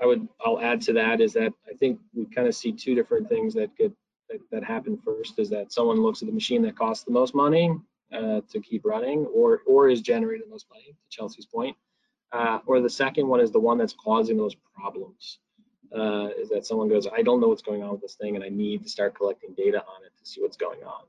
I would I'll add to that is that I think we kind of see two different things that could that, that happen first is that someone looks at the machine that costs the most money uh, to keep running or or is generating the most money to Chelsea's point. Uh, or the second one is the one that's causing those problems. Uh, is that someone goes, I don't know what's going on with this thing and I need to start collecting data on it to see what's going on.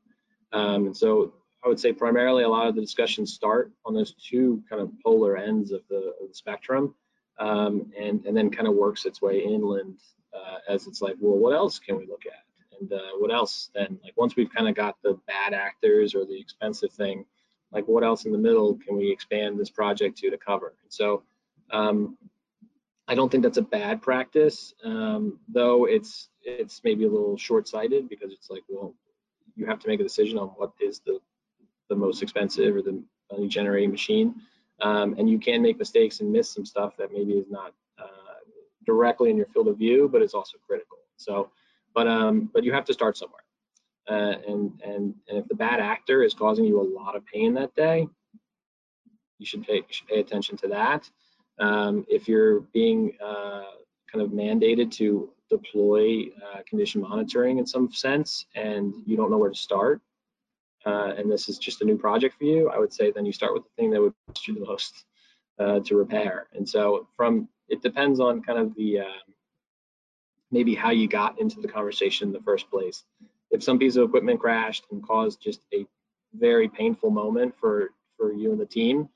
Um, and so I would say primarily a lot of the discussions start on those two kind of polar ends of the, of the spectrum um, and and then kind of works its way inland uh, as it's like, well, what else can we look at? And uh, what else then? Like once we've kind of got the bad actors or the expensive thing, like what else in the middle can we expand this project to to cover? And so um, I don't think that's a bad practice, um, though it's it's maybe a little short-sighted because it's like, well, you have to make a decision on what is the the most expensive or the money generating machine. Um, and you can make mistakes and miss some stuff that maybe is not uh, directly in your field of view, but it's also critical. So, but um, but you have to start somewhere. Uh, and and and if the bad actor is causing you a lot of pain that day, you should pay you should pay attention to that. Um, if you're being uh, kind of mandated to deploy uh, condition monitoring in some sense, and you don't know where to start, uh, and this is just a new project for you, I would say then you start with the thing that would cost you the most uh, to repair. And so from it depends on kind of the um, maybe how you got into the conversation in the first place. If some piece of equipment crashed and caused just a very painful moment for for you and the team,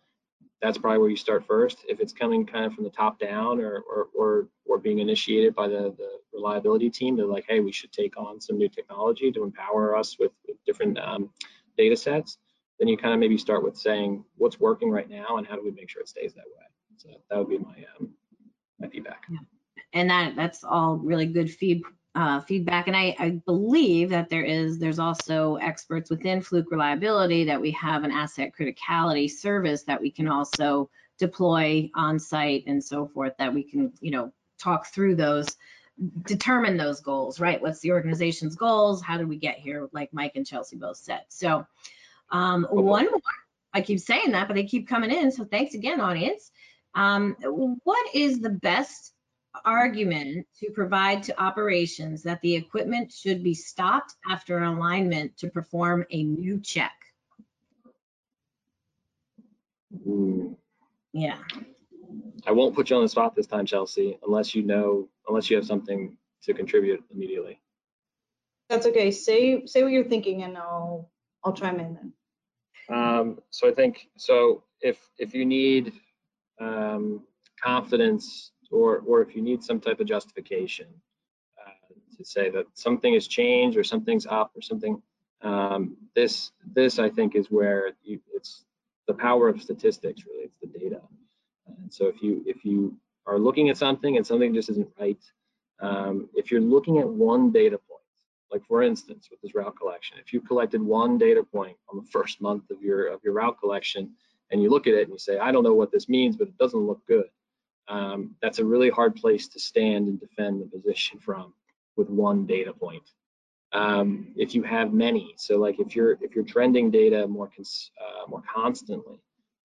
that's probably where you start first. If it's coming kind of from the top down or or or, or being initiated by the, the reliability team, they're like, hey, we should take on some new technology to empower us with, with different um, data sets. Then you kind of maybe start with saying what's working right now and how do we make sure it stays that way. So that would be my um, my feedback. Yeah. And that that's all really good feed uh, feedback. And I, I believe that there is, there's also experts within Fluke Reliability that we have an asset criticality service that we can also deploy on site and so forth that we can, you know, talk through those, determine those goals, right? What's the organization's goals? How did we get here? Like Mike and Chelsea both said. So um, one more, I keep saying that, but they keep coming in. So thanks again, audience. Um, what is the best argument to provide to operations that the equipment should be stopped after alignment to perform a new check? Ooh. Yeah, I won't put you on the spot this time, Chelsea, unless you know, unless you have something to contribute immediately. That's okay. Say say what you're thinking, and I'll I'll chime in then. Um, so I think so. If if you need um, confidence, or or if you need some type of justification uh, to say that something has changed or something's up or something, um, this this I think is where you, it's the power of statistics. Really, it's the data. And so if you if you are looking at something and something just isn't right, um, if you're looking at one data point, like for instance with this route collection, if you collected one data point on the first month of your of your route collection and you look at it and you say, I don't know what this means, but it doesn't look good. Um, that's a really hard place to stand and defend the position from with one data point. Um, if you have many, so like if you're if you're trending data more cons uh, more constantly,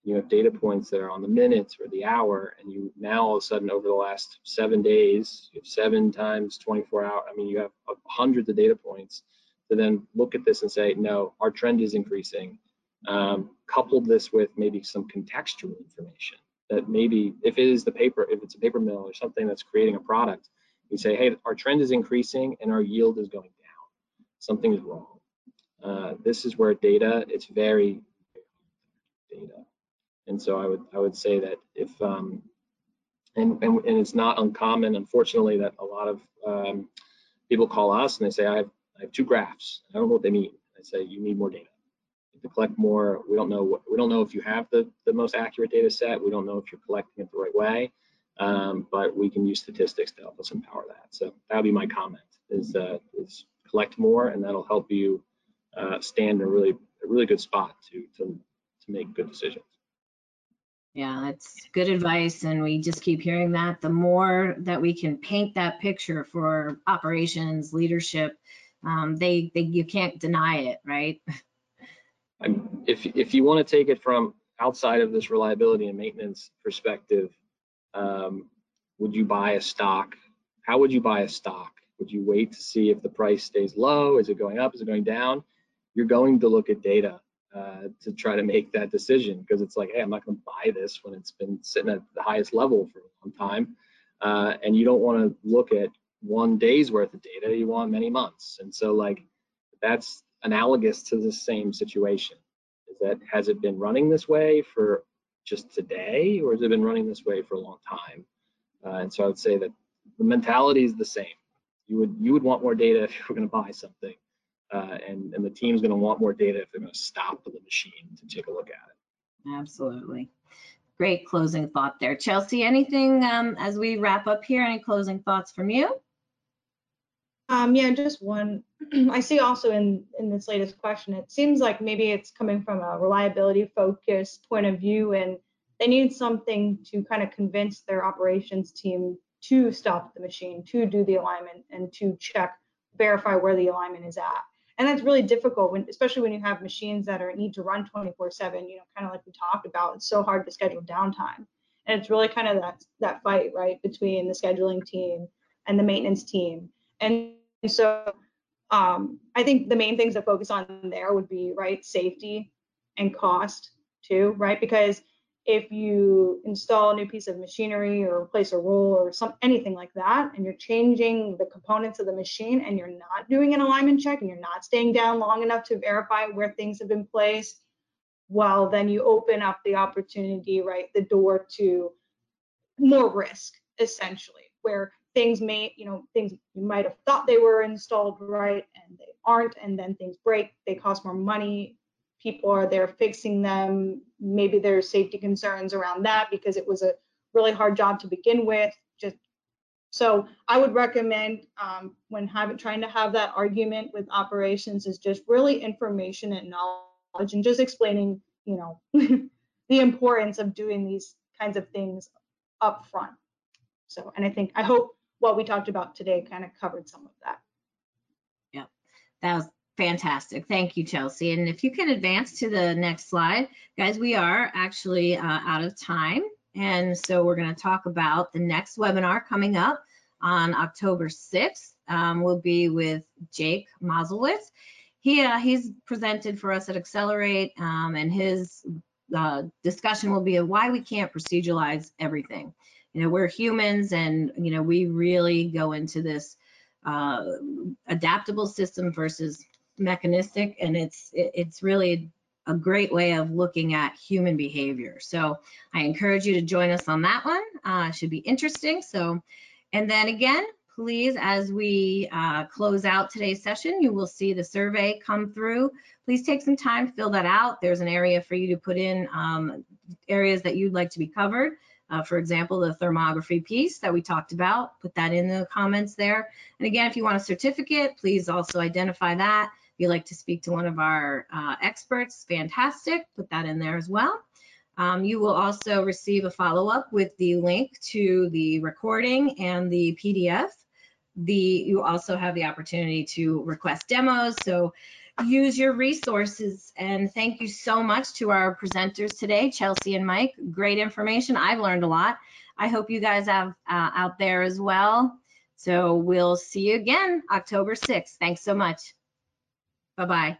you have data points that are on the minutes or the hour, and you now all of a sudden over the last seven days, you have seven times 24 hour. I mean, you have hundreds of data points to then look at this and say, no, our trend is increasing. Um, coupled this with maybe some contextual information that maybe if it is the paper, if it's a paper mill or something that's creating a product, you say, hey, our trend is increasing and our yield is going down. Something is wrong. Uh, this is where data, it's very data. And so I would I would say that if um, and, and and it's not uncommon, unfortunately, that a lot of um, people call us and they say I have I have two graphs. I don't know what they mean. I say you need more data. To collect more, we don't know what we don't know if you have the the most accurate data set. We don't know if you're collecting it the right way. Um, but we can use statistics to help us empower that. So that would be my comment: is uh, is collect more, and that'll help you uh, stand in a really a really good spot to to to make good decisions. Yeah, it's good advice, and we just keep hearing that. The more that we can paint that picture for operations, leadership, um, they, they you can't deny it, right? if if you want to take it from outside of this reliability and maintenance perspective, um, would you buy a stock? How would you buy a stock? Would you wait to see if the price stays low? Is it going up? Is it going down? You're going to look at data uh, to try to make that decision because it's like, hey, I'm not going to buy this when it's been sitting at the highest level for a long time. Uh, and you don't want to look at one day's worth of data, you want many months. And so, like, that's analogous to the same situation. Is that has it been running this way for just today, or has it been running this way for a long time? Uh, and so, I would say that the mentality is the same. You would you would want more data if you were going to buy something uh, and, and the team's going to want more data if they're going to stop the machine to take a look at it. Absolutely. Great closing thought there. Chelsea, anything um, as we wrap up here, any closing thoughts from you? Um, yeah, just one. I see also in, in this latest question, it seems like maybe it's coming from a reliability focused point of view and they need something to kind of convince their operations team to stop the machine, to do the alignment and to check, verify where the alignment is at and that's really difficult when especially when you have machines that are need to run 24 7 you know kind of like we talked about it's so hard to schedule downtime. And it's really kind of that that fight right between the scheduling team and the maintenance team. And so um, i think the main things to focus on there would be right safety and cost too right because if you install a new piece of machinery or replace a roll or some anything like that and you're changing the components of the machine and you're not doing an alignment check and you're not staying down long enough to verify where things have been placed well then you open up the opportunity right the door to more risk essentially where things may you know things you might have thought they were installed right and they aren't and then things break they cost more money people are there fixing them. Maybe there's safety concerns around that because it was a really hard job to begin with. Just So I would recommend um, when having trying to have that argument with operations is just really information and knowledge and just explaining, you know, the importance of doing these kinds of things up front. So, and I think I hope what we talked about today kind of covered some of that. Yeah, that was fantastic. Thank you, Chelsea. And if you can advance to the next slide, guys, we are actually uh, out of time. And so we're going to talk about the next webinar coming up on October 6th. Um, will be with Jake Mazulewicz. He, uh, he's presented for us at Accelerate um, and his uh, discussion will be why we can't proceduralize everything. You know, we're humans and, you know, we really go into this uh, adaptable system versus mechanistic, and it's it, it's really a great way of looking at human behavior. So I encourage you to join us on that one. Uh, should be interesting. So, and then again, please, as we uh, close out today's session, you will see the survey come through. Please take some time, fill that out. There's an area for you to put in um, areas that you'd like to be covered. Uh, for example, the thermography piece that we talked about, put that in the comments there. And again, if you want a certificate, please also identify that. If you'd like to speak to one of our uh, experts, fantastic, put that in there as well. Um, you will also receive a follow-up with the link to the recording and the PDF. The, you also have the opportunity to request demos. So use your resources. And thank you so much to our presenters today, Chelsea and Mike. Great information. I've learned a lot. I hope you guys have uh, out there as well. So we'll see you again October 6th. Thanks so much. Bye-bye.